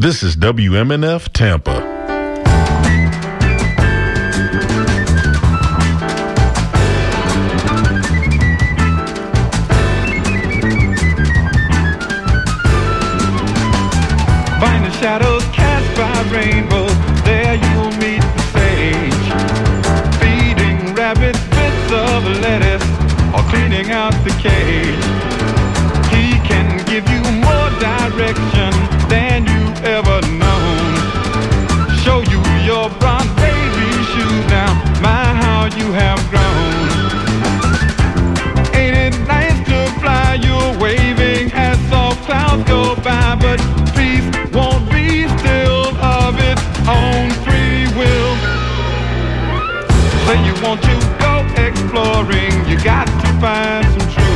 This is WMNF Tampa. You have grown. Ain't it nice to fly? You're waving as soft clouds go by, but peace won't be still of its own free will. Say you want to go exploring, you got to find some truth.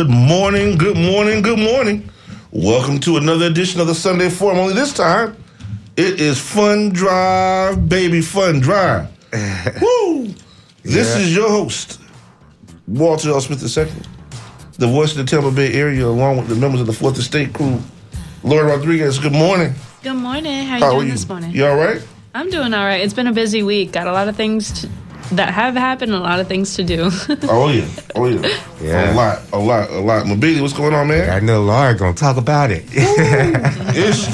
Good morning, good morning, good morning. Welcome to another edition of the Sunday Forum. Only this time, it is Fun Drive, baby, Fun Drive. Woo! This Yeah. is your host, Walter L. Smith II, the voice of the Tampa Bay area, along with the members of the Fourth Estate crew. Laura Rodriguez, good morning. Good morning. How are you How doing are you? this morning? You all right? I'm doing all right. It's been a busy week. Got a lot of things to, that have happened. A lot of things to do. Oh, yeah. Oh, yeah. Yeah. A lot, a lot, a lot. Mobili, what's going on, man? I know Laura gonna talk about it. Ish.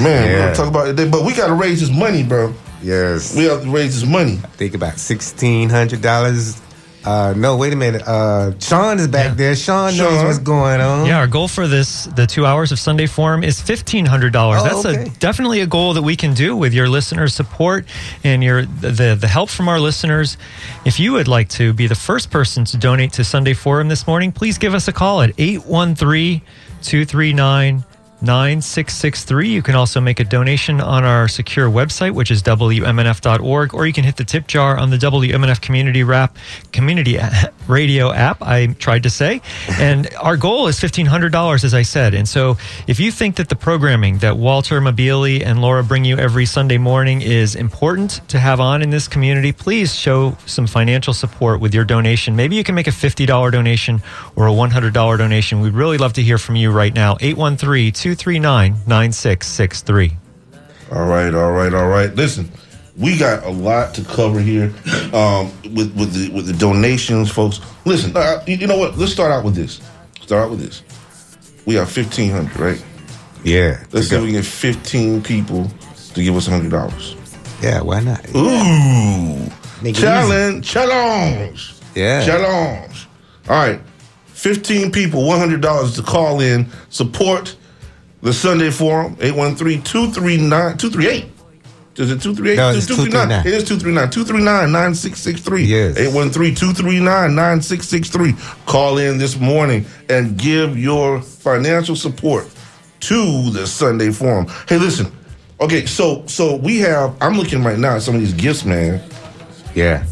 Man, we're gonna talk about it today, but we gotta raise this money, bro. yes. We have to raise this money. think about sixteen hundred dollars. Uh, no, wait a minute. Uh, Sean is back there. Sean, knows what's going on. Yeah, our goal for this, the two hours of Sunday Forum, is fifteen hundred dollars. Oh, That's okay. a definitely a goal that we can do with your listeners' support and your the the help from our listeners. If you would like to be the first person to donate to Sunday Forum this morning, please give us a call at 813 239 9663. You can also make a donation on our secure website, which is WMNF.org, or you can hit the tip jar on the WMNF community rap, community radio app, I tried to say. And our goal is $1,500, as I said. And so if you think that the programming that Walter Mabili and Laura bring you every Sunday morning is important to have on in this community, please show some financial support with your donation. Maybe you can make a $50 donation or a $100 donation. We'd really love to hear from you right now. 813 239 9663. All right, all right, all right. Listen, we got a lot to cover here um, with with the with the donations, folks. Listen, uh, you, you know what? Let's start out with this. Start out with this. We have fifteen hundred, right? Yeah. Let's see if we get fifteen people to give us hundred dollars. Yeah, why not? Ooh, Make it challenge, challenge, Yeah. challenge. All right, fifteen people, one hundred dollars to call in, support the Sunday Forum. 813-239-238. Is it 238? No, it's 239. 239. It is 239. 239-9663. Yes. 813-239-9663. Call in this morning and give your financial support to the Sunday Forum. Hey, listen. Okay, so so we have I'm looking right now at some of these gifts, man. Yeah.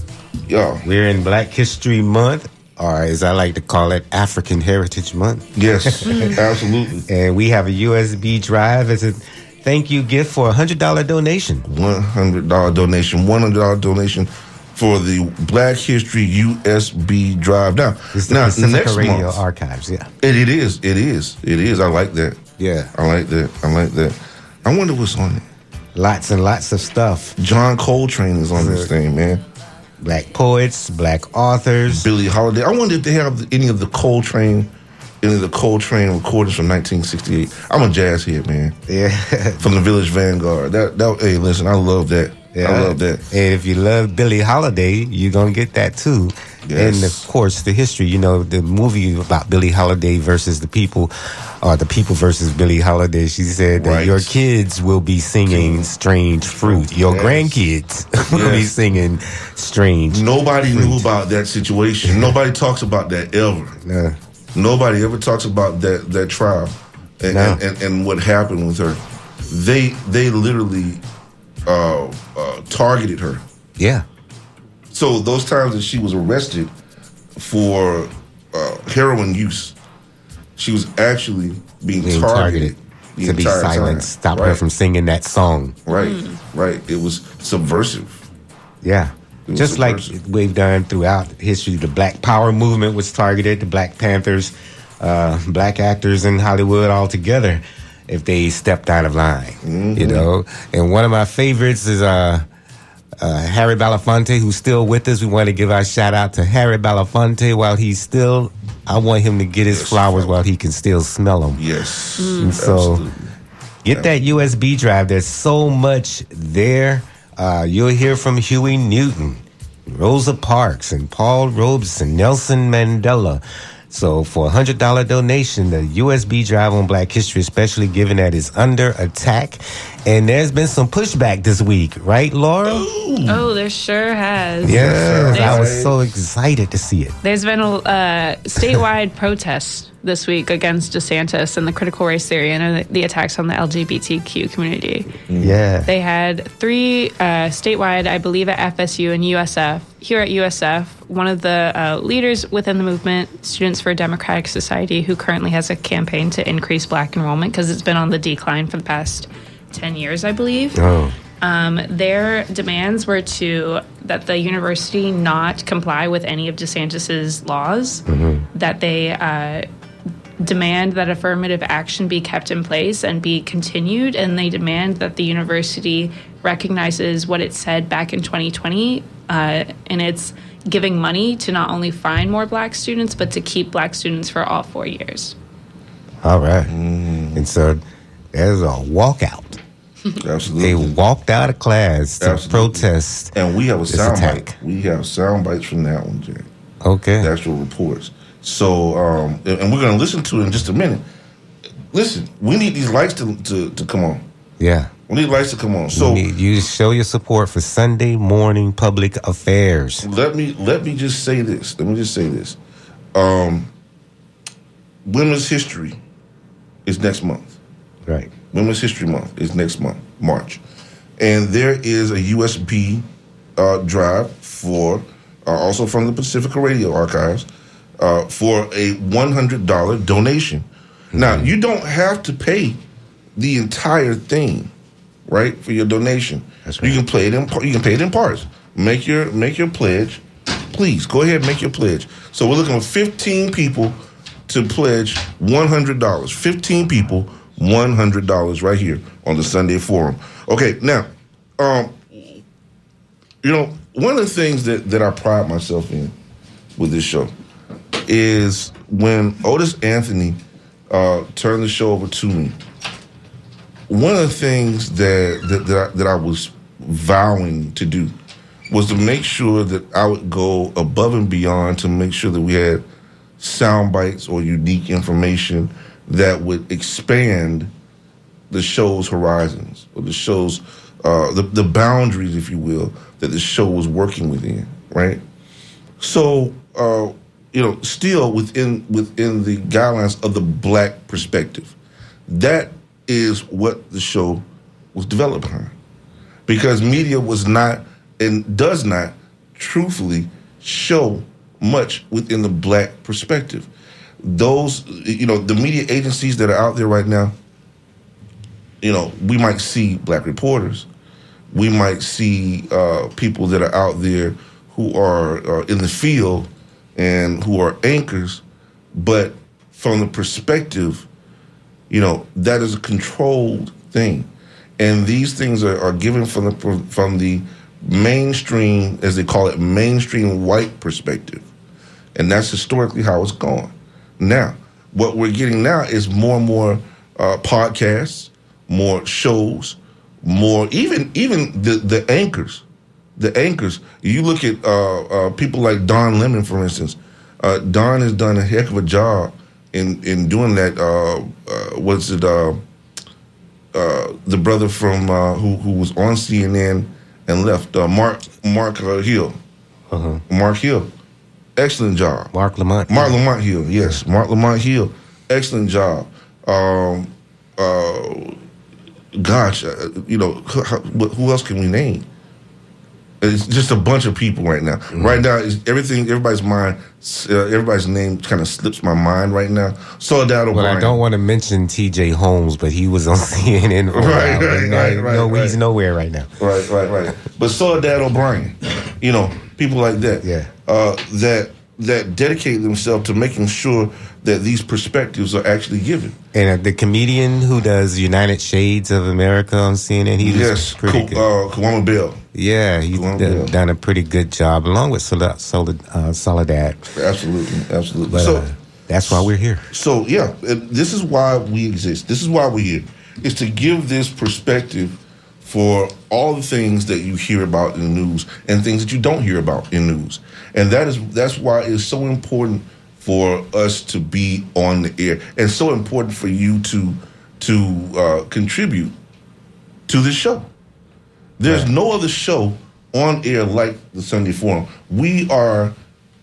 Yo. We're in Black History Month, or as I like to call it, African Heritage Month. Yes, absolutely. And we have a USB drive as a thank you gift for a $100 donation. One hundred dollar donation. One hundred dollar donation for the Black History USB drive. Now, It's the now Pacifica next Radio month, Archives, yeah. it, it is. It is. It is. I like that. Yeah. I like that. I like that. I wonder what's on it. Lots and lots of stuff. John Coltrane is on this thing, man. Black poets, black authors. Billie Holiday. I wonder if they have any of the Coltrane, any of the Coltrane recordings from 1968. I'm a jazz head, man. Yeah. From the Village Vanguard. That that. Hey, listen, I love that. Yeah. I love that. And if you love Billie Holiday, you're going to get that too. Yes. And of course, the history, you know, the movie about Billie Holiday versus the people, or the people versus Billie Holiday. She said that your kids will be singing Strange Fruit. Your Yes. grandkids will be singing Strange. Nobody knew about that situation. Nobody talks about that ever. Uh, Nobody ever talks about that that trial and, No. and, and, and what happened with her. They they literally uh, uh, targeted her. yeah. So those times that she was arrested for uh, heroin use, she was actually being, Being targeted, targeted to be silenced. Stop right. her from singing that song. Right, right. It was subversive. Yeah. Was Just like we've done throughout history, the Black Power movement was targeted, the Black Panthers, uh, black actors in Hollywood altogether, if they stepped out of line, Mm-hmm. you know. And one of my favorites is uh, uh, Harry Belafonte, who's still with us. We want to give our shout out to Harry Belafonte while he's still. I want him to get his Yes, flowers while he can still smell them. Yes, And so absolutely. get that USB drive. There's so much there. Uh, you'll hear from Huey Newton, Rosa Parks, and Paul Robeson, Nelson Mandela. So for a hundred dollar donation, the USB drive on Black History, especially given that it's under attack, and there's been some pushback this week, right, Laura? Oh, there sure has. Yes, I was so excited to see it. There's been a uh, statewide protest this week against DeSantis and the critical race theory and the attacks on the LGBTQ community. Yeah, They had three uh, statewide, I believe, at FSU and USF. Here at USF, one of the uh, leaders within the movement, Students for a Democratic Society, who currently has a campaign to increase black enrollment because it's been on the decline for the past 10 years, I believe. oh, Um, their demands were to that the university not comply with any of DeSantis's laws, that they uh, demand that affirmative action be kept in place and be continued, and they demand that the university recognizes what it said back in 2020, uh, and it's giving money to not only find more black students, but to keep black students for all four years. all right. And so there's a walkout. They walked out of class to Absolutely. protest. And we have a This sound bite. We have sound bites from that one, Jay. Okay. The actual reports. So, um, and we're going to listen to it in just a minute. Listen, we need these lights to, to, to come on. yeah. We need lights to come on. So you show your support for Sunday morning public affairs. let me let me just say this. Let me just say this. Um, Women's History is next month. Right. Women's History Month is next month, March, and there is a USB uh, drive for uh, also from the Pacifica Radio Archives uh, for a one hundred dollar donation. Now you don't have to pay the entire thing, right, for your donation. That's You can play it in you can pay it in parts. Make your make your pledge. Please go ahead and make your pledge. So we're looking for fifteen people to pledge one hundred dollars. Fifteen people, one hundred dollars right here on the Sunday Forum. Okay, now, um, you know, one of the things that that I pride myself in with this show is when Otis Anthony uh, turned the show over to me. One of the things that that that I, that I was vowing to do was to make sure that I would go above and beyond to make sure that we had sound bites or unique information that would expand the show's horizons or the show's uh, the the boundaries, if you will, that the show was working within, right? So, uh, you know, still within within the guidelines of the black perspective, that is what the show was developed behind, because media was not and does not truthfully show much within the black perspective. Those, you know, the media agencies that are out there right now, you know, we might see black reporters, we might see uh, people that are out there who are uh, in the field and who are anchors, but from the perspective, you know, that is a controlled thing, and these things are, are given from the from the mainstream, as they call it, mainstream white perspective, and that's historically how it's gone. Now, what we're getting now is more and more uh, podcasts, more shows, more even even the the anchors, the anchors. You look at uh, uh, people like Don Lemon, for instance. Uh, Don has done a heck of a job in in doing that. Uh, uh, what's it? Uh, uh, the brother from uh, who who was on CNN and left, uh, Marc Marc uh, Hill. Uh-huh. Marc Hill, excellent job. Marc Lamont. Marc Lamont Hill, yes, Marc Lamont Hill, excellent job. Um, uh, gosh, uh, you know, who, who else can we name? It's just a bunch of people right now. Mm-hmm. Right now, everything, everybody's mind, uh, everybody's name kind of slips my mind right now. Soledad Well, I don't want to mention T.J. Holmes, but he was on CNN for Right, right, and, uh, right, right, no, he's nowhere right now. Right, right, right. But Soledad O'Brien, you know, people like that. Yeah. Uh, that that dedicate themselves to making sure that these perspectives are actually given. And uh, the comedian who does United Shades of America on CNN, he was yes, pretty Ko- good. uh, Kamau Bell. Yeah, he's done a pretty good job, along with Solid, Solid, uh, Soledad. Absolutely, absolutely. But so, uh, that's why we're here. so yeah, this is why we exist. This is why we're here. Is to give this perspective for all the things that you hear about in the news and things that you don't hear about in news. And that is that's why it's so important for us to be on the air and so important for you to to uh, contribute to this show. There's no other show on air like the Sunday Forum. We are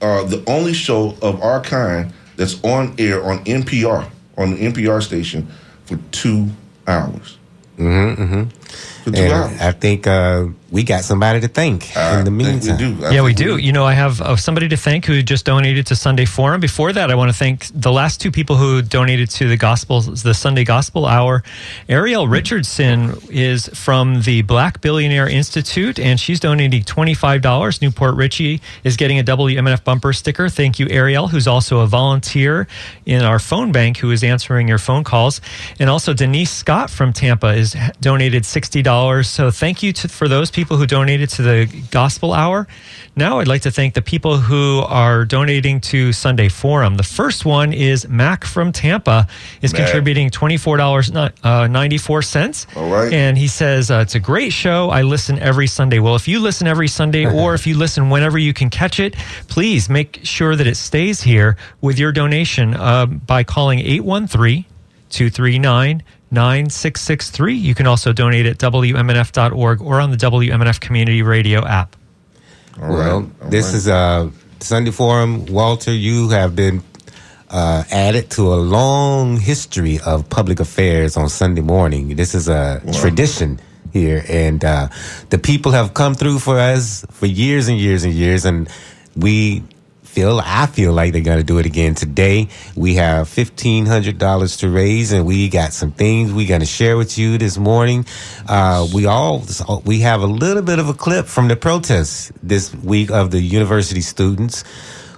uh, the only show of our kind that's on air on NPR on the NPR station for two hours. Mm-hmm, For two And hours. I think uh, we got somebody to thank I in the meantime. we do. I yeah, we think do. You know, I have uh, somebody to thank who just donated to Sunday Forum. Before that, I want to thank the last two people who donated to the gospel, the Sunday Gospel Hour. Ariel Richardson is from the Black Billionaire Institute, and she's donating twenty-five dollars. New Port Richey is getting a WMNF bumper sticker. Thank you, Ariel, who's also a volunteer in our phone bank who is answering your phone calls, and also Denise Scott from Tampa is donated sixty dollars. So thank you to, for those people who donated to the Gospel Hour. Now I'd like to thank the people who are donating to Sunday Forum. The first one is Mac from Tampa is Mac. contributing twenty four dollars uh, ninety four cents. All right. and he says uh, it's a great show. I listen every Sunday. Well, if you listen every Sunday, or if you listen whenever you can catch it, please make sure that it stays here with your donation uh, by calling 813 239 9663. You can also donate at WMNF.org or on the WMNF Community Radio app. All right, Well, all this right. is uh, Sunday Forum. Walter, you have been uh, added to a long history of public affairs on Sunday morning. This is a tradition here, and uh, the people have come through for us for years and years and years, and we feel I feel like they're gonna do it again today. We have fifteen hundred dollars to raise, and we got some things we're gonna share with you this morning. Uh, we all we have a little bit of a clip from the protests this week of the university students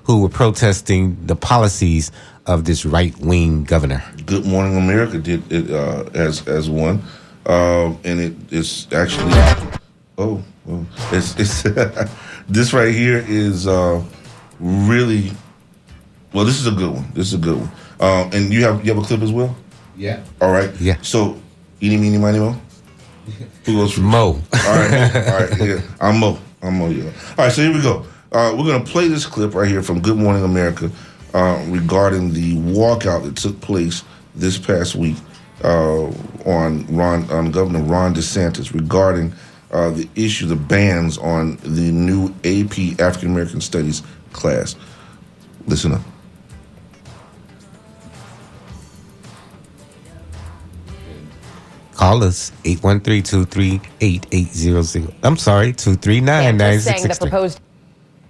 who were protesting the policies of this right wing governor. Good Morning America did it uh, as as one, um, and it it's actually oh, oh it's it's this right here is uh, really well. This is a good one. This is a good one. Um, and you have you have a clip as well. Yeah. All right. Yeah. So, eeny, meeny, miny, mo. Who goes first? Mo. All right, all right. Yeah, I'm Mo. I'm Mo. Yeah. All right. So here we go. Uh, we're gonna play this clip right here from Good Morning America uh, regarding the walkout that took place this past week uh, on Ron on Governor Ron DeSantis regarding uh, the issue, the bans on the new AP African American Studies class. Listen up. Call us 813-238-8800. I'm sorry, 239 Santos saying the 9663. proposed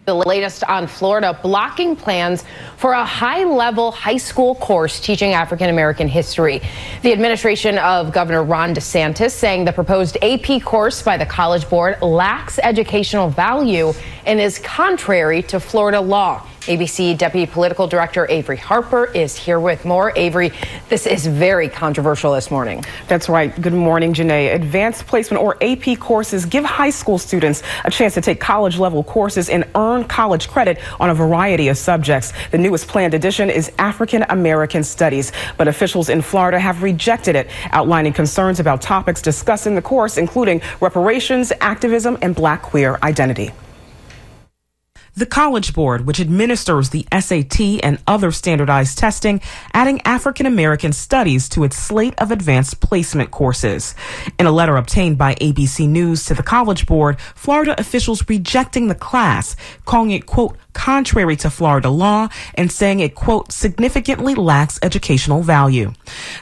the latest on Florida blocking plans for a high level high school course teaching African American history. The administration of Governor Ron DeSantis saying the proposed AP course by the College Board lacks educational value and is contrary to Florida law. ABC Deputy Political Director Averi Harper is here with more. Averi, this is very controversial this morning. That's right. Good morning, Janai. Advanced placement or AP courses give high school students a chance to take college level courses and earn college credit on a variety of subjects. The newest planned addition is African American Studies, but officials in Florida have rejected it, outlining concerns about topics discussed in the course, including reparations, activism, and black queer identity. The College Board, which administers the SAT and other standardized testing, adding African American studies to its slate of advanced placement courses. In a letter obtained by ABC News to the College Board, Florida officials rejecting the class, calling it, quote, contrary to Florida law and saying it, quote, significantly lacks educational value.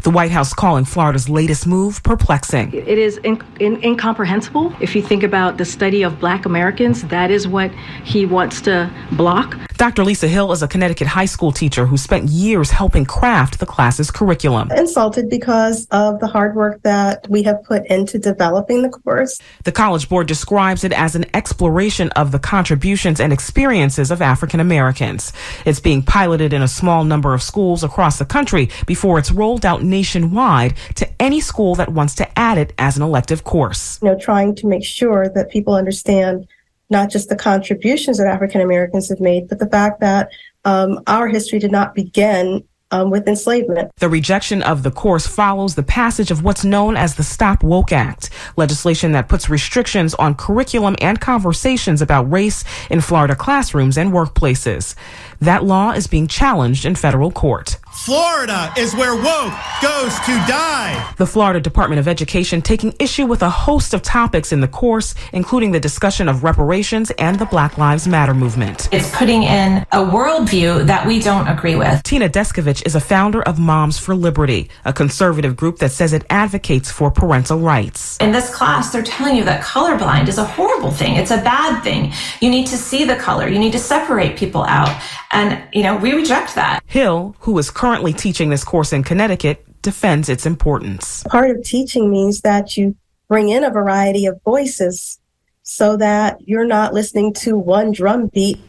The White House calling Florida's latest move perplexing. It is in, in, incomprehensible. If you think about the study of black Americans, that is what he wants to block. Dr. Lisa Hill is a Connecticut high school teacher who spent years helping craft the class's curriculum. insulted because of the hard work that we have put into developing the course. The College Board describes it as an exploration of the contributions and experiences of African Americans. It's being piloted in a small number of schools across the country before it's rolled out nationwide to any school that wants to add it as an elective course. You know, trying to make sure that people understand not just the contributions that African Americans have made, but the fact that um, our history did not begin um, with enslavement. The rejection of the course follows the passage of what's known as the Stop Woke Act, legislation that puts restrictions on curriculum and conversations about race in Florida classrooms and workplaces. That law is being challenged in federal court. Florida is where woke goes to die. The Florida Department of Education taking issue with a host of topics in the course, including the discussion of reparations and the Black Lives Matter movement. It's putting in a worldview that we don't agree with. Tina Descovich is a founder of Moms for Liberty, a conservative group that says it advocates for parental rights. In this class, they're telling you that colorblind is a horrible thing. It's a bad thing. You need to see the color. You need to separate people out. And, you know, we reject that. Hill, who is currently teaching this course in Connecticut, defends its importance. Part of teaching means that you bring in a variety of voices so that you're not listening to one drum beat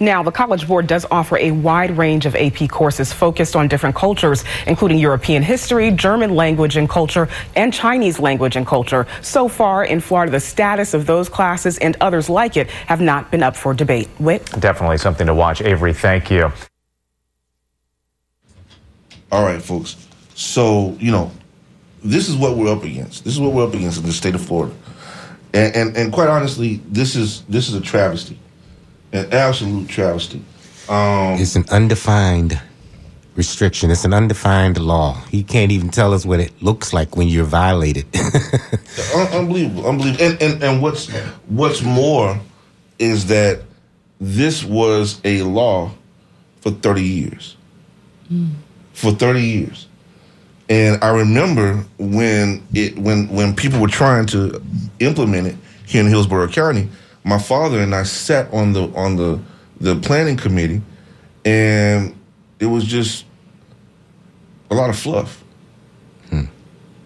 Now, the College Board does offer a wide range of AP courses focused on different cultures, including European history, German language and culture, and Chinese language and culture. So far in Florida, the status of those classes and others like it have not been up for debate. Whit? Definitely something to watch. Averi, thank you. All right, folks. So you know, this is what we're up against. This is what we're up against in the state of Florida, and and, and quite honestly, this is this is a travesty, an absolute travesty. Um, It's an undefined restriction. It's an undefined law. He can't even tell us what it looks like when you're violated. Un- unbelievable, unbelievable. And, and and what's what's more is that this was a law for thirty years. for 30 years. And I remember when it when when people were trying to implement it here in Hillsborough County, my father and I sat on the on the the planning committee and it was just a lot of fluff.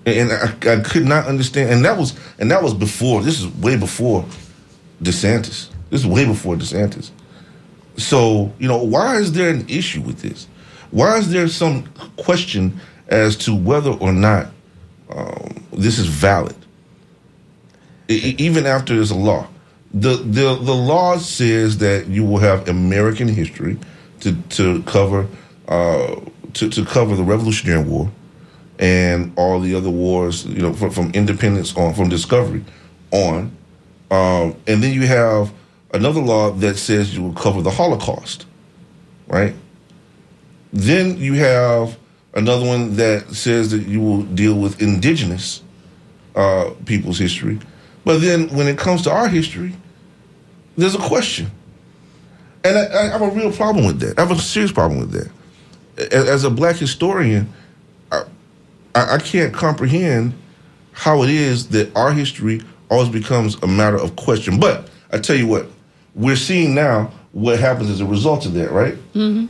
And I, I could not understand and that was and that was before this is way before DeSantis. This is way before DeSantis. So, you know, why is there an issue with this? Why is there some question as to whether or not um, this is valid? E- even after there's a law. The, the, the law says that you will have American history to, to cover uh, to, to cover the Revolutionary War and all the other wars, you know, from, from independence on, from discovery on. Um, and then you have another law that says you will cover the Holocaust, right? Then you have another one that says that you will deal with indigenous uh, people's history. But then when it comes to our history, there's a question. And I, I have a real problem with that. I have a serious problem with that. As a black historian, I, I can't comprehend how it is that our history always becomes a matter of question. But I tell you what, we're seeing now what happens as a result of that, right?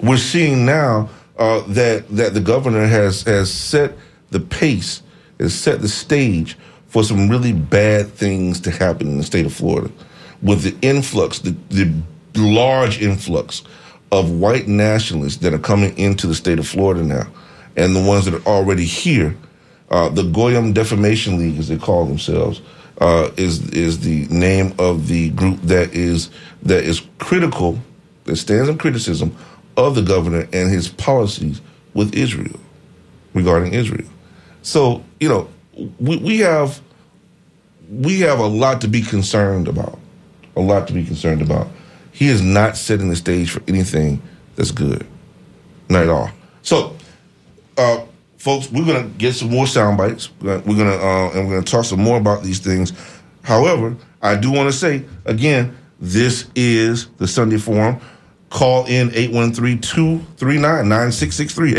We're seeing now uh, that that the governor has has set the pace, has set the stage for some really bad things to happen in the state of Florida, with the influx, the, the large influx of white nationalists that are coming into the state of Florida now, and the ones that are already here. Uh, the Goyim Defamation League, as they call themselves, uh, is is the name of the group that is that is critical, that stands in criticism of the governor and his policies with Israel, regarding Israel. So you know, we, we have we have a lot to be concerned about, a lot to be concerned about. He is not setting the stage for anything that's good, not at all. So, uh, folks, we're gonna get some more sound bites. We're gonna, uh, and we're gonna talk some more about these things. However, I do want to say again, this is the Sunday Forum. Call in 813-239-9663.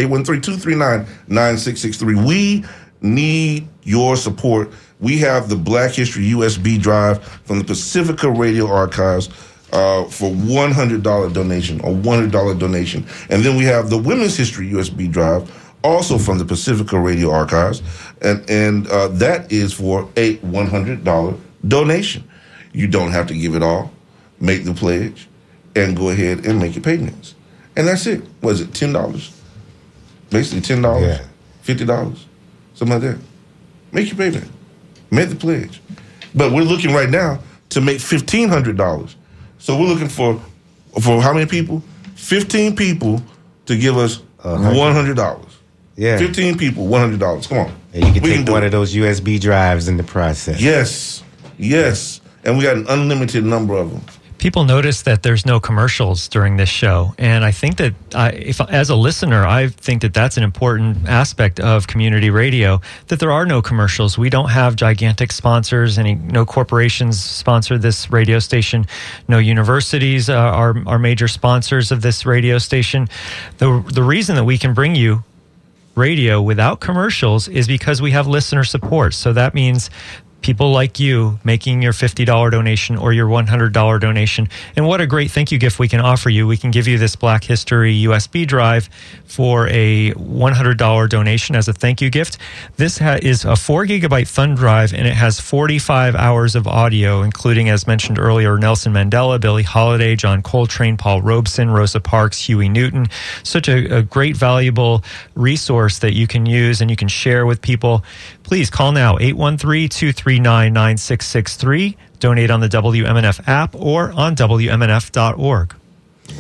813-239-9663. We need your support. We have the Black History USB drive from the Pacifica Radio Archives uh, for $100 donation or $100 donation. And then we have the Women's History USB drive also from the Pacifica Radio Archives. And, and uh, that is for a $100 donation. You don't have to give it all. Make the pledge and go ahead and make your payments. And that's it. Was it $10? Basically $10, Yeah. $50, something like that. Make your payment. Make the pledge. But we're looking right now to make $1,500. So we're looking for for how many people? 15 people to give us $100. Yeah. 15 people, $100. Come on. And you can We take do one it. of those USB drives in the process. Yes. Yes. And we got an unlimited number of them. People notice that there's no commercials during this show, and I think that I, if as a listener, I think that that's an important aspect of community radio. That there are no commercials. We don't have gigantic sponsors. Any no corporations sponsor this radio station. No universities uh, are are major sponsors of this radio station. The the reason that we can bring you radio without commercials is because we have listener support. So that means people like you making your $50 donation or your $100 donation. And what a great thank you gift we can offer you. We can give you this Black History USB drive for a $100 donation as a thank you gift. This ha- is a four gigabyte thumb drive and it has 45 hours of audio, including, as mentioned earlier, Nelson Mandela, Billie Holiday, John Coltrane, Paul Robeson, Rosa Parks, Huey Newton. Such a, a great, valuable resource that you can use and you can share with people. Please call now 813 239 9663. Donate on the WMNF app or on WMNF.org.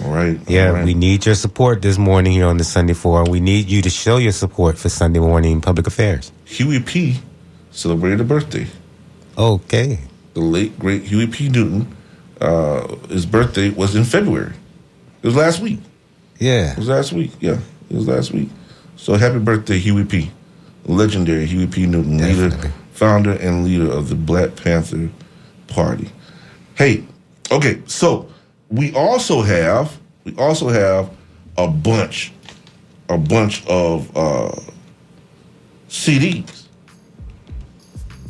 All right. Yeah, all right. we need your support this morning here on the Sunday Forum. We need you to show your support for Sunday morning public affairs. Huey P. celebrated a birthday. Okay. The late great Huey P. Newton. Uh, his birthday was in February. It was last week. Yeah. It was last week. Yeah, it was last week. So happy birthday, Huey P. Legendary Huey P. Newton, leader, Definitely. Founder, and leader of the Black Panther Party. Hey, okay, so we also have we also have a bunch, a bunch of uh, CDs.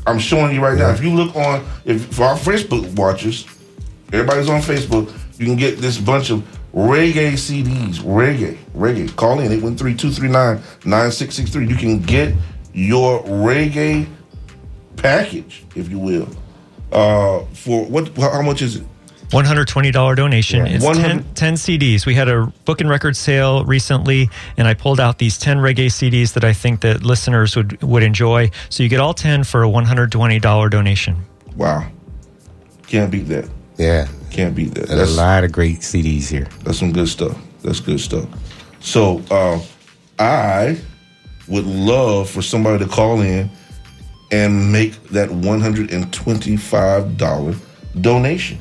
I'm showing you right now. If you look on, if for our Facebook watchers, everybody's on Facebook, you can get this bunch of reggae CDs. Reggae, reggae. Call in 813-239-9663. You can get your reggae package, if you will. Uh, for what? How much is it? $120 donation. Yeah. It's 10, 10 CDs. We had a book and record sale recently, and I pulled out these 10 reggae CDs that I think that listeners would, would enjoy. So you get all 10 for a $120 donation. Wow, can't beat that. Yeah. Can't beat that. There's a lot of great CDs here. That's some good stuff. That's good stuff. So uh, I would love for somebody to call in and make that $125 donation.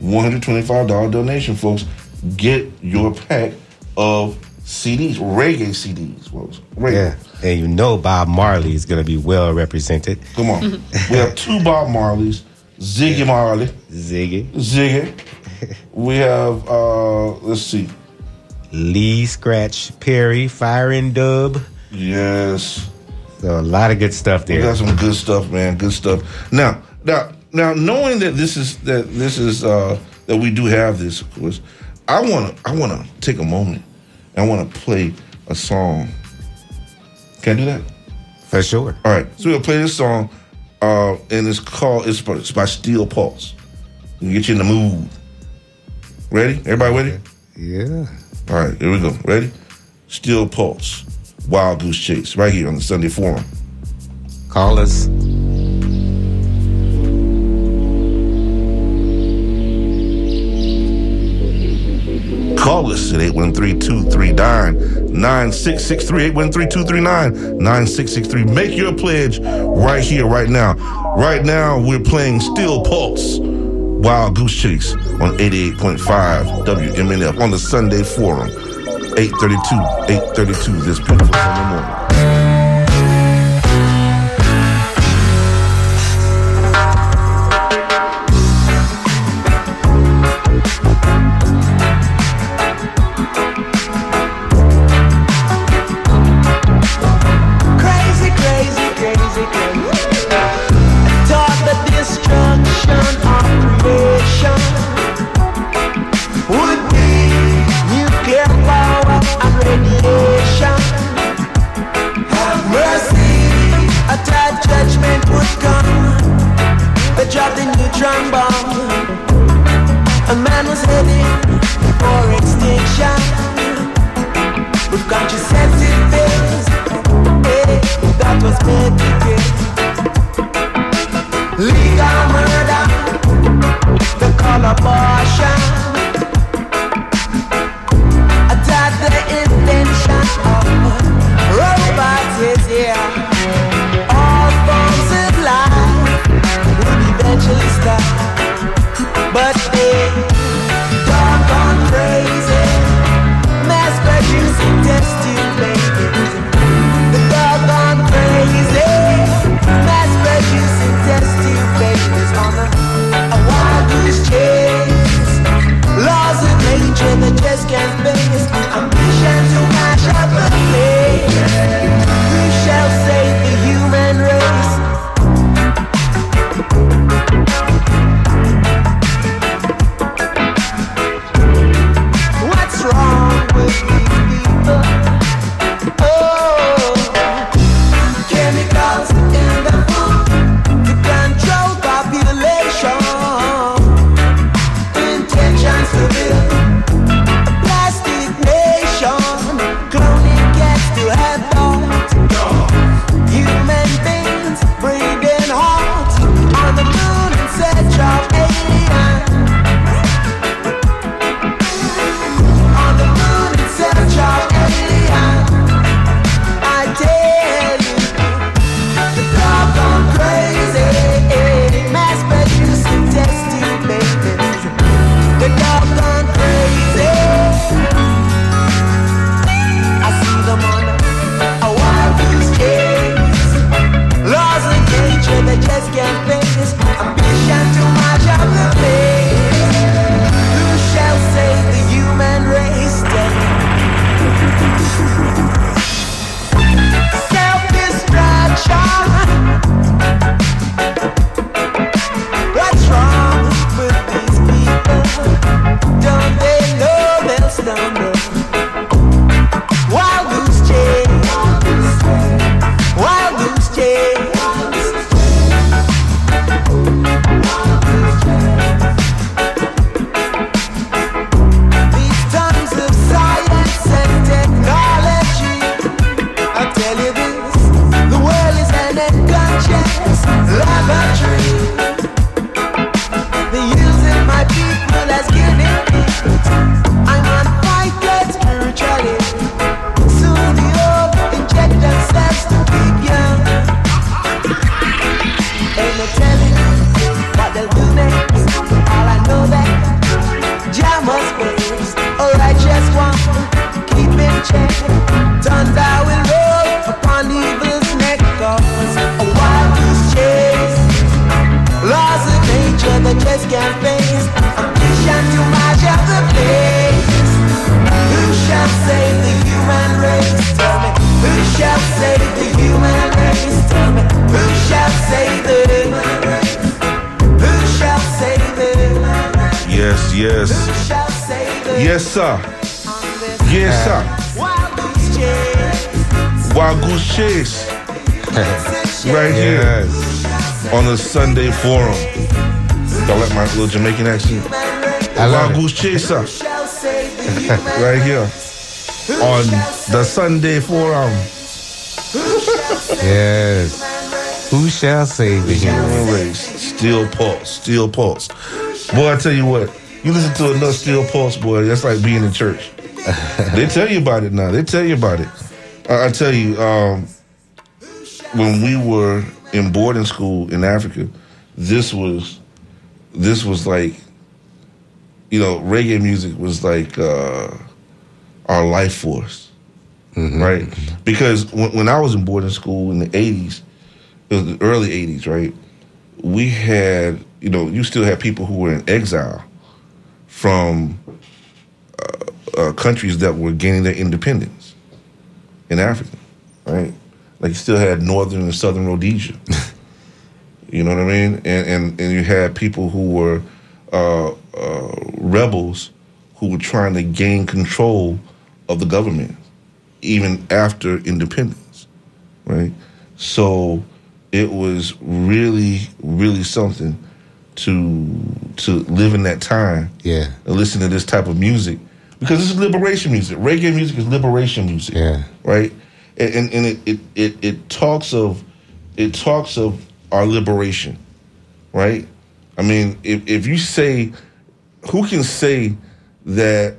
$125 donation, folks. Get your pack of CDs, reggae CDs, folks. Reggae. Yeah. And you know Bob Marley is going to be well represented. Come on. we have two Bob Marleys, Ziggy Marley. Ziggy. Ziggy. We have, uh, let's see. Lee Scratch Perry, Fire and Dub. Yes. So a lot of good stuff there. We got some good stuff, man. Good stuff. Now, now, now, knowing that this is that this is uh that we do have this, of course, I wanna I wanna take a moment. I wanna play a song. Can I do that? For sure. All right. So we'll play this song, uh, and it's called it's by, it's by Steel Pulse. We get you in the mood. Ready? Everybody ready? Yeah. All right, here we go. Ready? Steel Pulse, Wild Goose Chase, right here on the Sunday Forum. Call us. Call us at 813-239-9663, 813-239-9663. Make your pledge right here, right now. Right now, we're playing Steel Pulse, Wild Goose Chase on 88.5 WMNF on the Sunday Forum. 832, 832 this beautiful Sunday morning. Yeah. Yes, sir. Yes, sir. wild goose chase? Wild Goose Chase. right here on the Sunday Forum. Y'all like my little Jamaican accent? I love Wild. Goose Chaser. Shall save the human right here on the Sunday Forum. Yes. Who shall save the human Human race. Steel pulse. Steel pulse. Boy, I tell you what, you listen to enough steel pulse, boy, that's like being in church. they tell you about it now. They tell you about it. I, I tell you, um, when we were in boarding school in Africa, this was this was like, you know, reggae music was like uh, our life force, right? Because when, when I was in boarding school in the '80s, it was the early '80s, right? We had, you know, you still had people who were in exile from uh, uh, countries that were gaining their independence in Africa, right? Like you still had northern and southern Rhodesia. you know what I mean? And and, and you had people who were uh, uh, rebels who were trying to gain control of the government even after independence, right? So it was really, really something to to live in that time Yeah. and listen to this type of music because this is liberation music. Reggae music is liberation music, Yeah. right? And and, and it, it it it talks of it talks of our liberation, right? I mean, if if you say, who can say that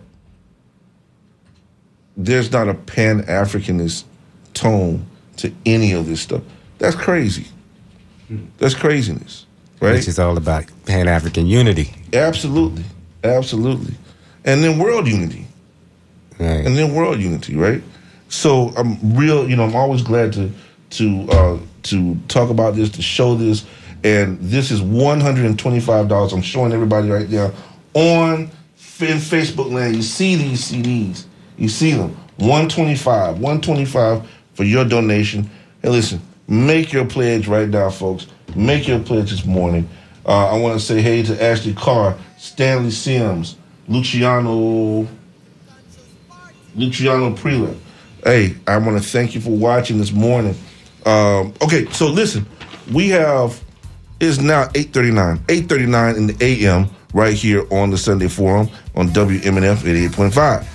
there's not a pan Africanist tone to any of this stuff? That's crazy. Hmm. That's craziness, right? Which is all about Pan African unity. Absolutely, absolutely, and then world unity, Right. and then world unity, right? So I'm real, you know, I'm always glad to to uh, to talk about this, to show this, and this is 125 dollars. I'm showing everybody right now on in Facebook land. You see these CDs, you see them 125, 125 for your donation. Hey, listen, make your pledge right now, folks. Make your pledge this morning. Uh, I want to say hey to Ashley Carr, Stanley Sims, Luciano, Luciano Prela. Hey, I want to thank you for watching this morning. Um, okay, so listen, we have it's now 8:39, 8:39 in the AM right here on the Sunday Forum on WMNF 88.5.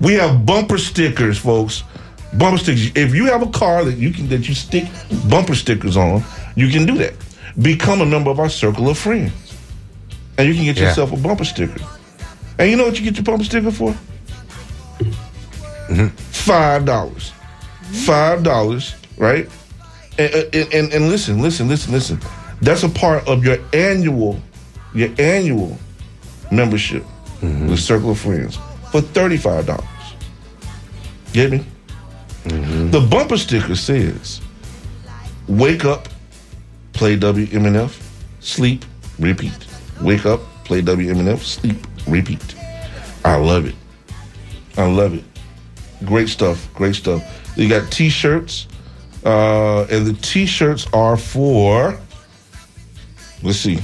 We have bumper stickers, folks. Bumper stickers. If you have a car that you can that you stick bumper stickers on, you can do that. Become a member of our circle of friends, and you can get Yeah. yourself a bumper sticker. And you know what you get your bumper sticker for? Mm-hmm. Five dollars. Five dollars, right? And, uh, and, and, and listen, listen, listen, listen. That's a part of your annual, your annual membership mm-hmm. with Circle of Friends for thirty-five dollars. Get me? Mm-hmm. The bumper sticker says, "Wake up, play WMNF, sleep, repeat. Wake up, play WMNF, sleep, repeat." I love it. I love it. Great stuff. Great stuff. You got T-shirts, uh, and the T-shirts are for. Let's see.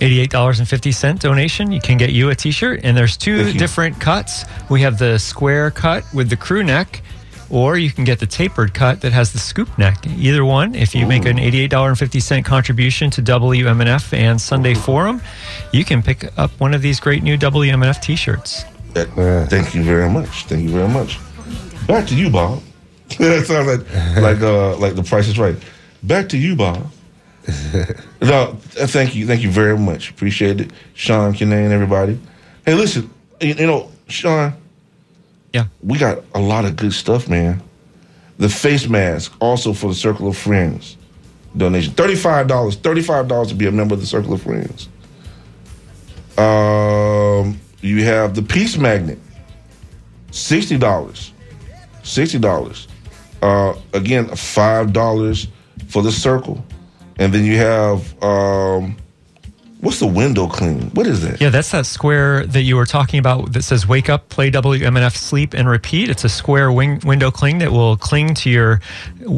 $88.50 donation. You can get you a t shirt, and there's two different cuts. We have the square cut with the crew neck, or you can get the tapered cut that has the scoop neck. Either one, if you make an $88.50 contribution to WMNF and Sunday Forum, you can pick up one of these great new WMNF t shirts. Uh, Thank you very much. Thank you very much. Back to you, Bob. that sounds like like uh, like the Price is Right. Back to you, Bob. no, uh, thank you, thank you very much. Appreciate it, Sean, Kinane, everybody. Hey, listen, you, you know, Sean. Yeah, we got a lot of good stuff, man. The face mask, also for the Circle of Friends donation, thirty five dollars. Thirty five dollars to be a member of the Circle of Friends. Um, you have the Peace Magnet, sixty dollars. Sixty dollars. Uh, again, five dollars for the circle, and then you have um, What's the window clean? What is that? Yeah, that's that square that you were talking about that says wake up, play WMNF, sleep, and repeat. It's a square wing, window cling that will cling to your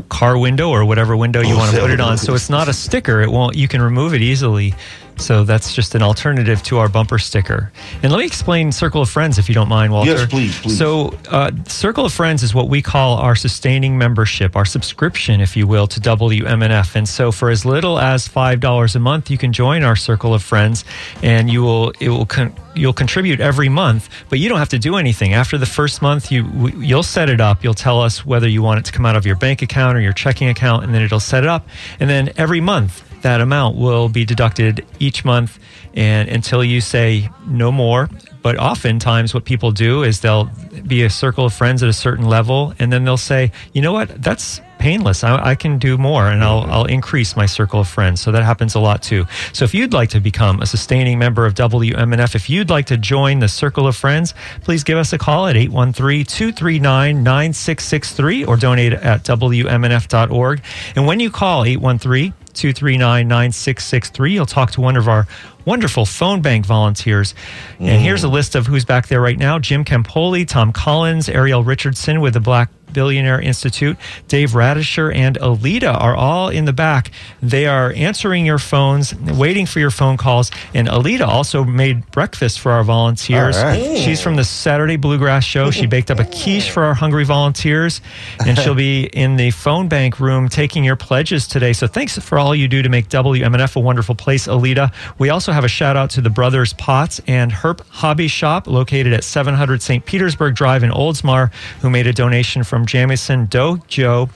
car window or whatever window you Oh, want to put it on. So it's not a sticker. It won't, you can remove it easily. So that's just an alternative to our bumper sticker. And let me explain Circle of Friends if you don't mind, Walter. Yes, please, please. So uh, Circle of Friends is what we call our sustaining membership, our subscription, if you will, to WMNF. And so for as little as five dollars a month, you can join our Circle of Friends, and you will it will con- you'll contribute every month, but you don't have to do anything. After the first month, you w- you'll set it up. You'll tell us whether you want it to come out of your bank account or your checking account, and then it'll set it up. And then every month, that amount will be deducted each month, and until you say no more. But oftentimes, what people do is they'll be a circle of friends at a certain level, and then they'll say, "You know what? That's painless. I, I can do more, and I'll I'll increase my circle of friends." So that happens a lot too. So if you'd like to become a sustaining member of WMNF, if you'd like to join the circle of friends, please give us a call at 813-239-9663 or donate at WMNF.org. And when you call 813 239 9663. You'll talk to one of our wonderful phone bank volunteers. And here's a mm. list of who's back there right now Jim Campoli, Tom Collins, Ariel Richardson with the Black Billionaire Institute, Dave Radisher, and Alita are all in the back. They are answering your phones, waiting for your phone calls. And Alita also made breakfast for our volunteers. Right. She's from the Saturday Bluegrass Show. She baked up a quiche for our hungry volunteers, and she'll be in the phone bank room taking your pledges today. So thanks for all you do to make WMNF a wonderful place, Alita. We also have a shout out to the Brothers Potts and Herp Hobby Shop located at 700 St. Petersburg Drive in Oldsmar, who made a donation from Jamison Dojo.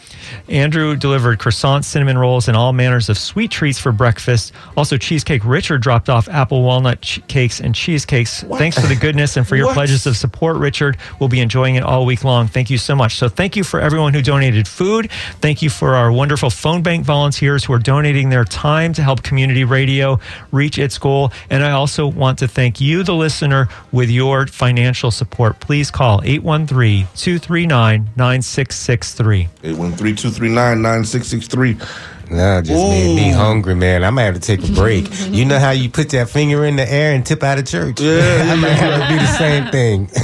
Andrew delivered croissants, cinnamon rolls, and all manners of sweet treats for breakfast. Also, Cheesecake Richard dropped off apple walnut ch- cakes and cheesecakes. Thanks for the goodness and for your pledges of support, Richard. We'll be enjoying it all week long. Thank you so much. So, thank you for everyone who donated food. Thank you for our wonderful phone bank volunteers who are donating their time to help community radio reach its goal. And I also want to thank you, the listener, with your financial support. Please call 813 239 9663. 813-239-9663. Nah, just made me hungry, man. I might have to take a break. you know how you put that finger in the air and tip out of church? Yeah, I might have to do the same thing.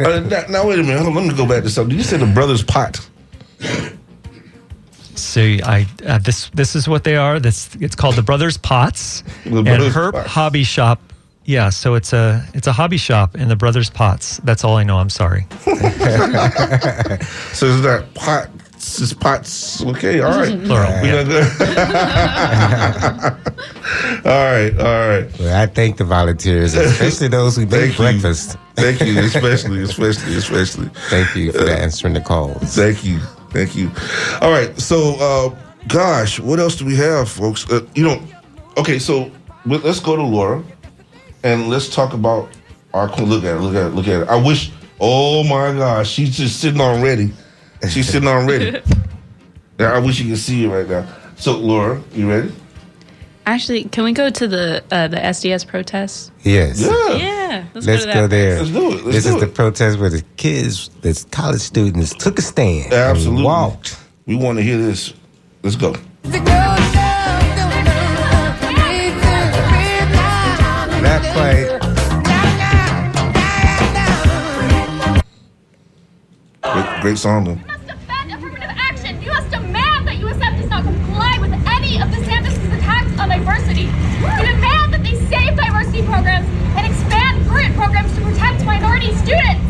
Uh, now, now, wait a minute. Hold on, let me go back to something. Did You said the Brothers Pot. So I uh, this this is what they are. This it's called the Brothers Pots The and Brothers Herp Pots. Hobby Shop. Yeah, so it's a it's a hobby shop in the Brothers Pots. That's all I know. I'm sorry. So it's not pots, it's pots. Okay, all right. Plural, We yeah. gonna go- all right, all right. Well, I thank the volunteers, especially those who Thank make you. breakfast. Thank you, especially, especially, especially. Thank you for answering the calls. Thank you, thank you. All right, so uh, gosh, what else do we have, folks? Uh, you know, okay, so let's go to Laura, and let's talk about our. Look at it, look at it, look at it. I wish. Oh my gosh, she's just sitting on ready. She's sitting on ready. Yeah, I wish you could see it right now. So, Laura, you ready? Actually, can we go to the uh, the SDS protest? Yes. Yeah. Yeah, let's, Let's go go there. Let's do it. Let's this do is it. the protest where the kids, the college students, took a stand. and Absolutely. walked. We want to hear this. Let's go. Not quite. Great, great song, though. defend affirmative action. You must demand that USF does not comply with any of DeSantis' attacks on diversity. You demand that they save diversity programs and expand current programs to protect minority students.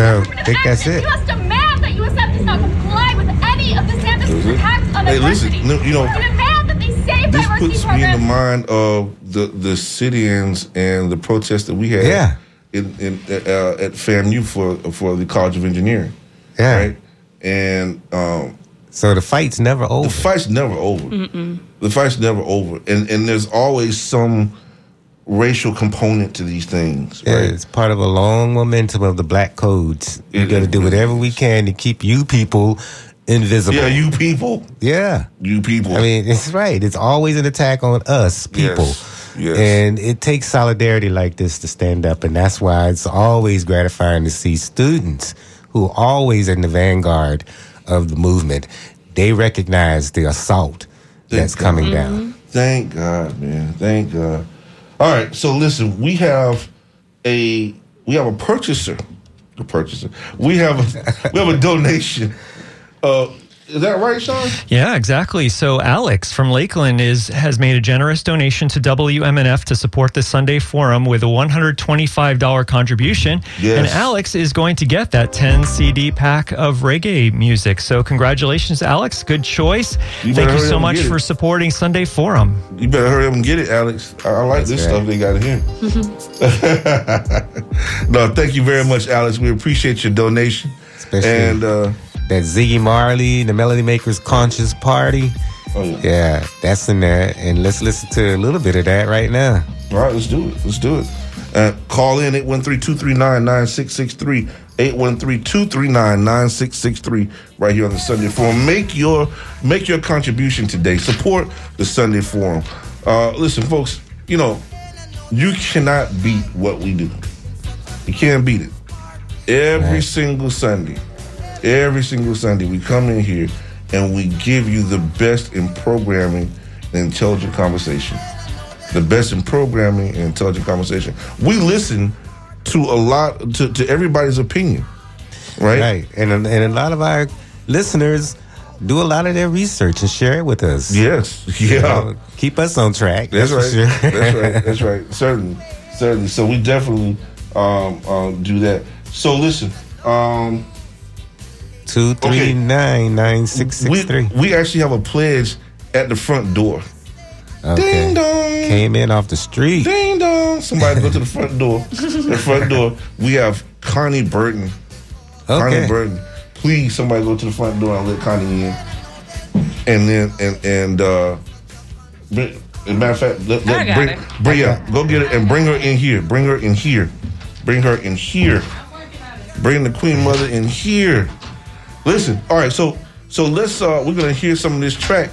So, affirmative think that's it. We must demand that USF does not comply with any of DeSantis' attacks on Hey, diversity. listen, no, you know, demand that they save This diversity puts me in the mind of the the sit-ins and the protests that we had. Yeah. in, in uh, at FAMU for for the College of Engineering. Yeah. Right. And um, so the fight's never over. The fight's never over. The fight's never over, and and there's always some racial component to these things. Yeah, it's part of a long momentum of the black codes. We got to do whatever we can to keep you people invisible. Yeah, you people. Yeah, you people. I mean, it's right. It's always an attack on us people. Yes, yes. And it takes solidarity like this to stand up, and that's why it's always gratifying to see students who are always in the vanguard of the movement. They recognize the assault that's coming down. Thank God, man. Thank God. All right, so listen, we have a we have a purchaser, a purchaser. We have a we have a donation. Uh, is that right, Sean? Yeah, exactly. So Alex from Lakeland is has made a generous donation to WMNF to support the Sunday Forum with a $125 contribution. Yes. And Alex is going to get that 10 CD pack of reggae music. So congratulations, Alex. Good choice. You Thank you so much for supporting Sunday Forum. You better hurry up and get it, Alex. I, I like this right. stuff they got in here. no, thank you very much, Alex. We appreciate your donation. Especially and uh, that Ziggy Marley, the Melody Makers Conscious Party. Oh, yeah. that's in there. And let's listen to a little bit of that right now. All right, let's do it. Let's do it. Uh, call in 813-239-9663. 813-239-9663 right here on the Sunday Forum. Make your make your contribution today. Support the Sunday Forum. Uh, listen, folks, you know, you cannot beat what we do. You can't beat it. Every single Sunday, every single Sunday, we come in here and we give you the best in programming and intelligent conversation. The best in programming and intelligent conversation. We listen to a lot to, to everybody's opinion. Right? Right. And, and a lot of our listeners do a lot of their research and share it with us. Yes. You Yeah. know, keep us on track. That's, That's, right. sure. That's right. That's right. Certainly. Certainly. So we definitely um, um, do that. So listen, um, Two three nine nine six six we, three. we actually have a pledge at the front door. Okay. Ding dong. Came in off the street. Ding dong. Somebody go to the front door. the front door. We have Connie Burton. Connie Burton. Please, somebody go to the front door and let Connie in. And then and and uh bring, as a matter of fact, let, let- bring it. bring yeah, go get it and bring her in here. Bring her in here. Bring her in here. Bring the Queen Mother in here. Listen, all right, so so let's uh we're gonna hear some of this track.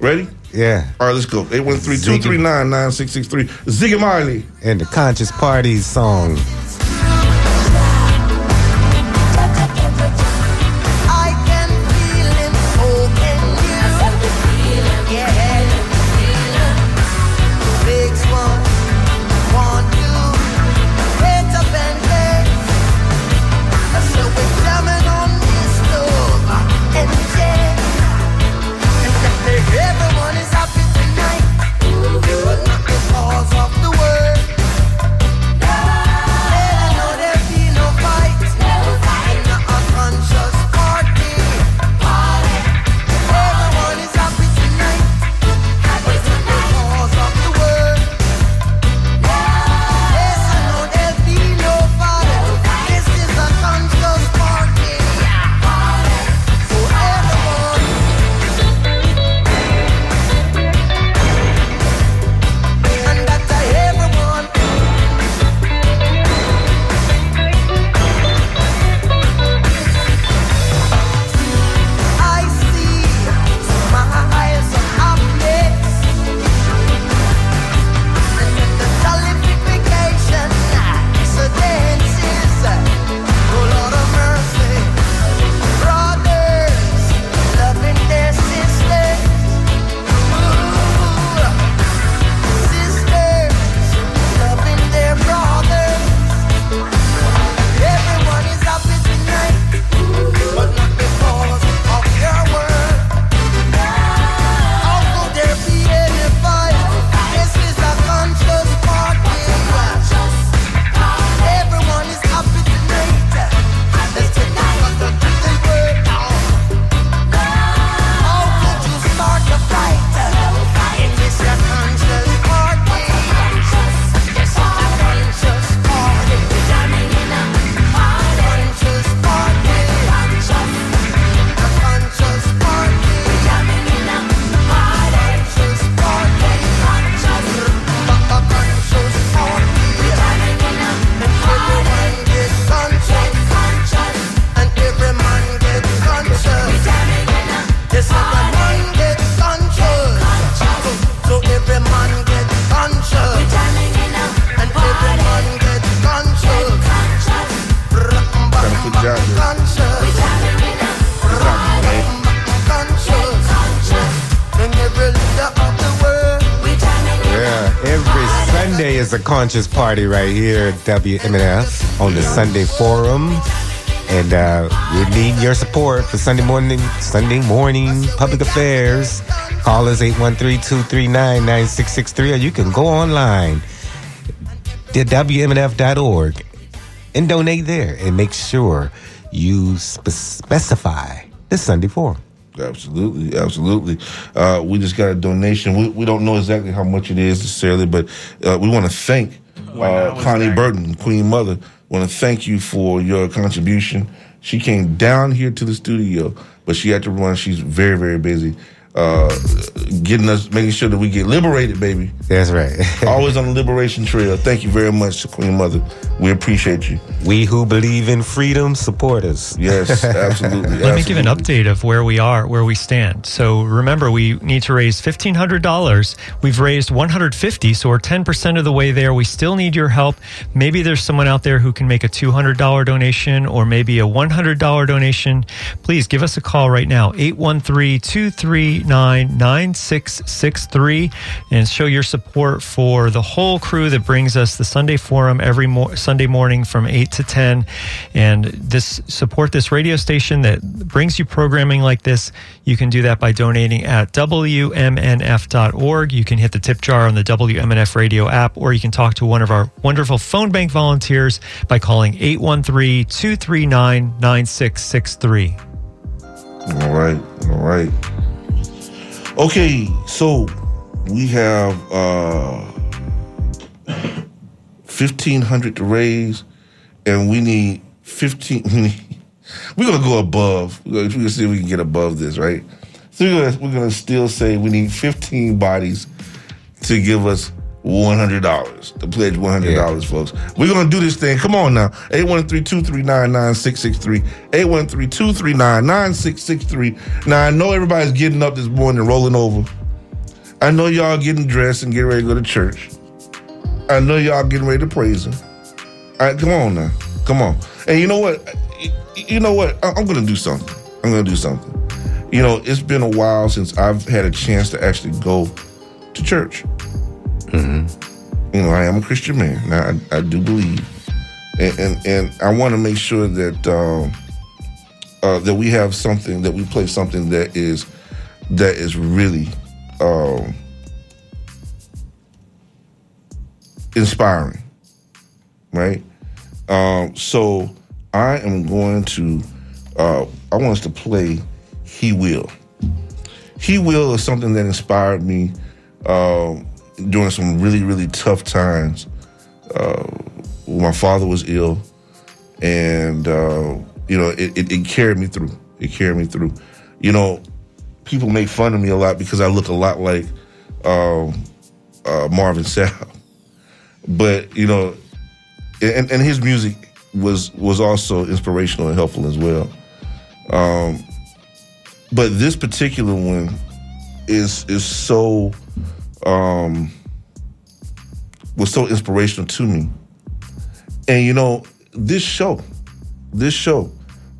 Ready? Yeah. All right, let's go. 813-239-9663. Ziggy Marley. And the Conscious Party song. Conscious party right here at WMNF on the Sunday Forum. And uh, we need your support for Sunday morning, Sunday morning public affairs. Call us 813-239-9663 or you can go online to WMNF.org and donate there and make sure you spe- specify the Sunday Forum. Absolutely, absolutely. Uh, we just got a donation. We, we don't know exactly how much it is necessarily, but uh, we want to thank uh, Connie Burton, Queen Mother. Want to thank you for your contribution. She came down here to the studio, but she had to run. She's very, very busy. Uh, getting us, making sure that we get liberated, baby. That's right. Always on the liberation trail. Thank you very much, Queen Mother. We appreciate you. We who believe in freedom support us. Yes, absolutely. Let me give an update of where we are, where we stand. So remember, we need to raise fifteen hundred dollars. We've raised one hundred fifty, so we're ten percent of the way there. We still need your help. Maybe there's someone out there who can make a two hundred dollar donation or maybe a one hundred dollar donation. Please give us a call right now 813-239-9663 and show your support for the whole crew that brings us the Sunday Forum every mo- Sunday morning from eight to ten, and this support this radio station that brings you programming like this. You can do that by donating at WMNF.org. You can hit the tip jar on the WMNF radio app, or you can talk to one of our wonderful phone bank volunteers by calling 813 239 9663. All right, all right. Okay, so we have uh fifteen hundred to raise, and we need fifteen. We're gonna go above. We're gonna, see if we can get above this, right? So we're gonna we're gonna still say we need fifteen bodies to give us one hundred dollars The pledge one hundred dollars, folks. We're gonna do this thing. Come on now, 813-239-9663. 813-239-9663. Now I know everybody's getting up this morning, rolling over. I know y'all getting dressed and getting ready to go to church. I know y'all getting ready to praise him. All right, come on now, come on. And you know what? You know what? I'm gonna do something. I'm gonna do something. You know, it's been a while since I've had a chance to actually go to church. You know, I am a Christian man. Now, I, I do believe, and and, and I want to make sure that um, uh, that we have something that we play something that is that is really um, inspiring, right? Um, so I am going to. Uh, I want us to play "He Will." "He Will" is something that inspired me um, during some really, really tough times. Uh, my father was ill, and uh, you know, it, it, it carried me through. It carried me through. You know, people make fun of me a lot because I look a lot like um, uh, Marvin Sapp. But you know, and, and his music was was also inspirational and helpful as well. Um, but this particular one is is so um, was so inspirational to me. And you know, this show, this show,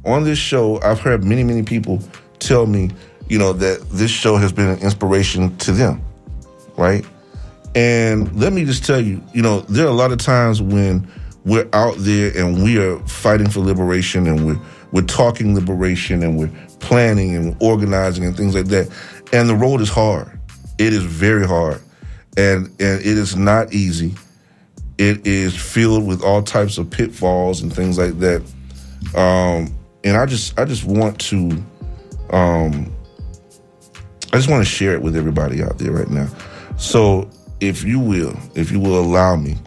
on this show, I've heard many, many people tell me, you know, that this show has been an inspiration to them, right? And let me just tell you, you know, there are a lot of times when we're out there and we are fighting for liberation and we're we're talking liberation and we're planning and organizing and things like that. And the road is hard. It is very hard. And and it is not easy. It is filled with all types of pitfalls and things like that. Um, and I just I just want to um, I just want to share it with everybody out there right now. So if you will, if you will allow me,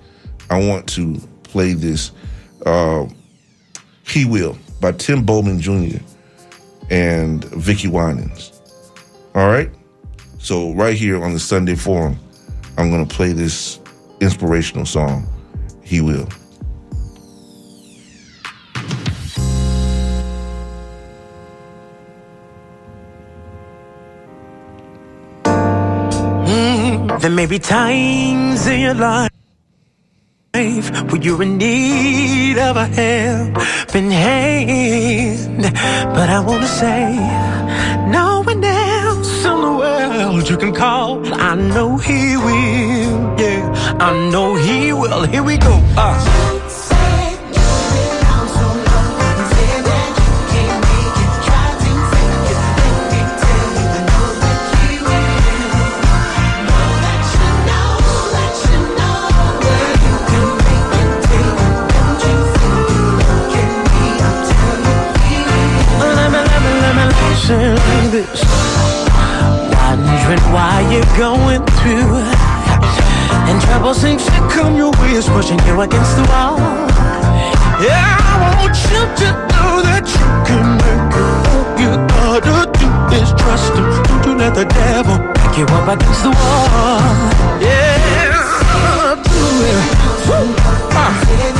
I want to play this uh, He Will by Tim Bowman Jr. and Vickie Winans. All right? So right here on the Sunday Forum, I'm to play this inspirational song, He Will. Mm, there may be times in your life where you're in need of a helping hand. But I wanna say, no you can call. I know he will, yeah. I know he will. Here we go. Uh. This. Wondering why you're going through. And trouble seems to come your way, is pushing you against the wall. Yeah, I want you to know that you can make it. All you gotta do is trust him. Don't you let the devil pick you up against the wall. Yeah, do it. Woo. Ah,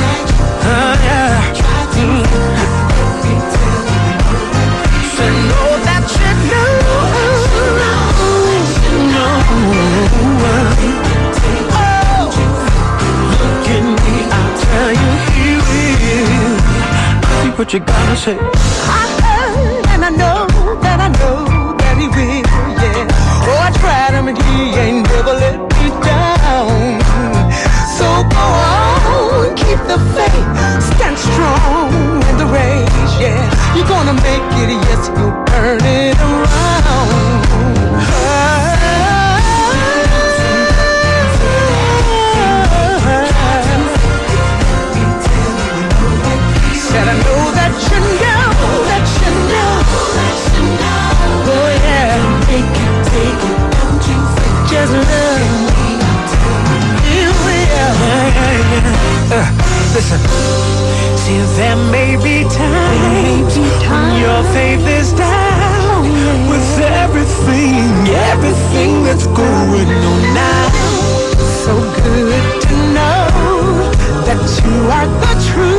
what you gotta say. Listen. See, there may be times when your faith is down with everything, everything that's going on now. So good to know that you are the truth.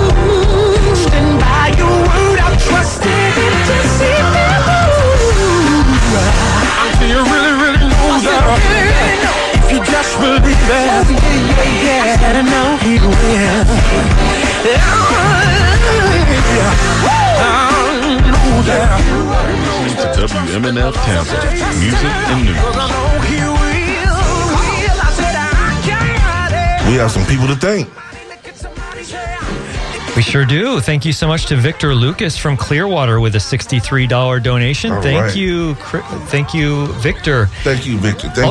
I know that. Listening to WMNF Tampa. Music and news. We have some people to thank. We sure do. Thank you so much to Victor Lucas from Clearwater with a $63 donation. All thank right. you. Thank you, Victor. Thank you, Victor. Thank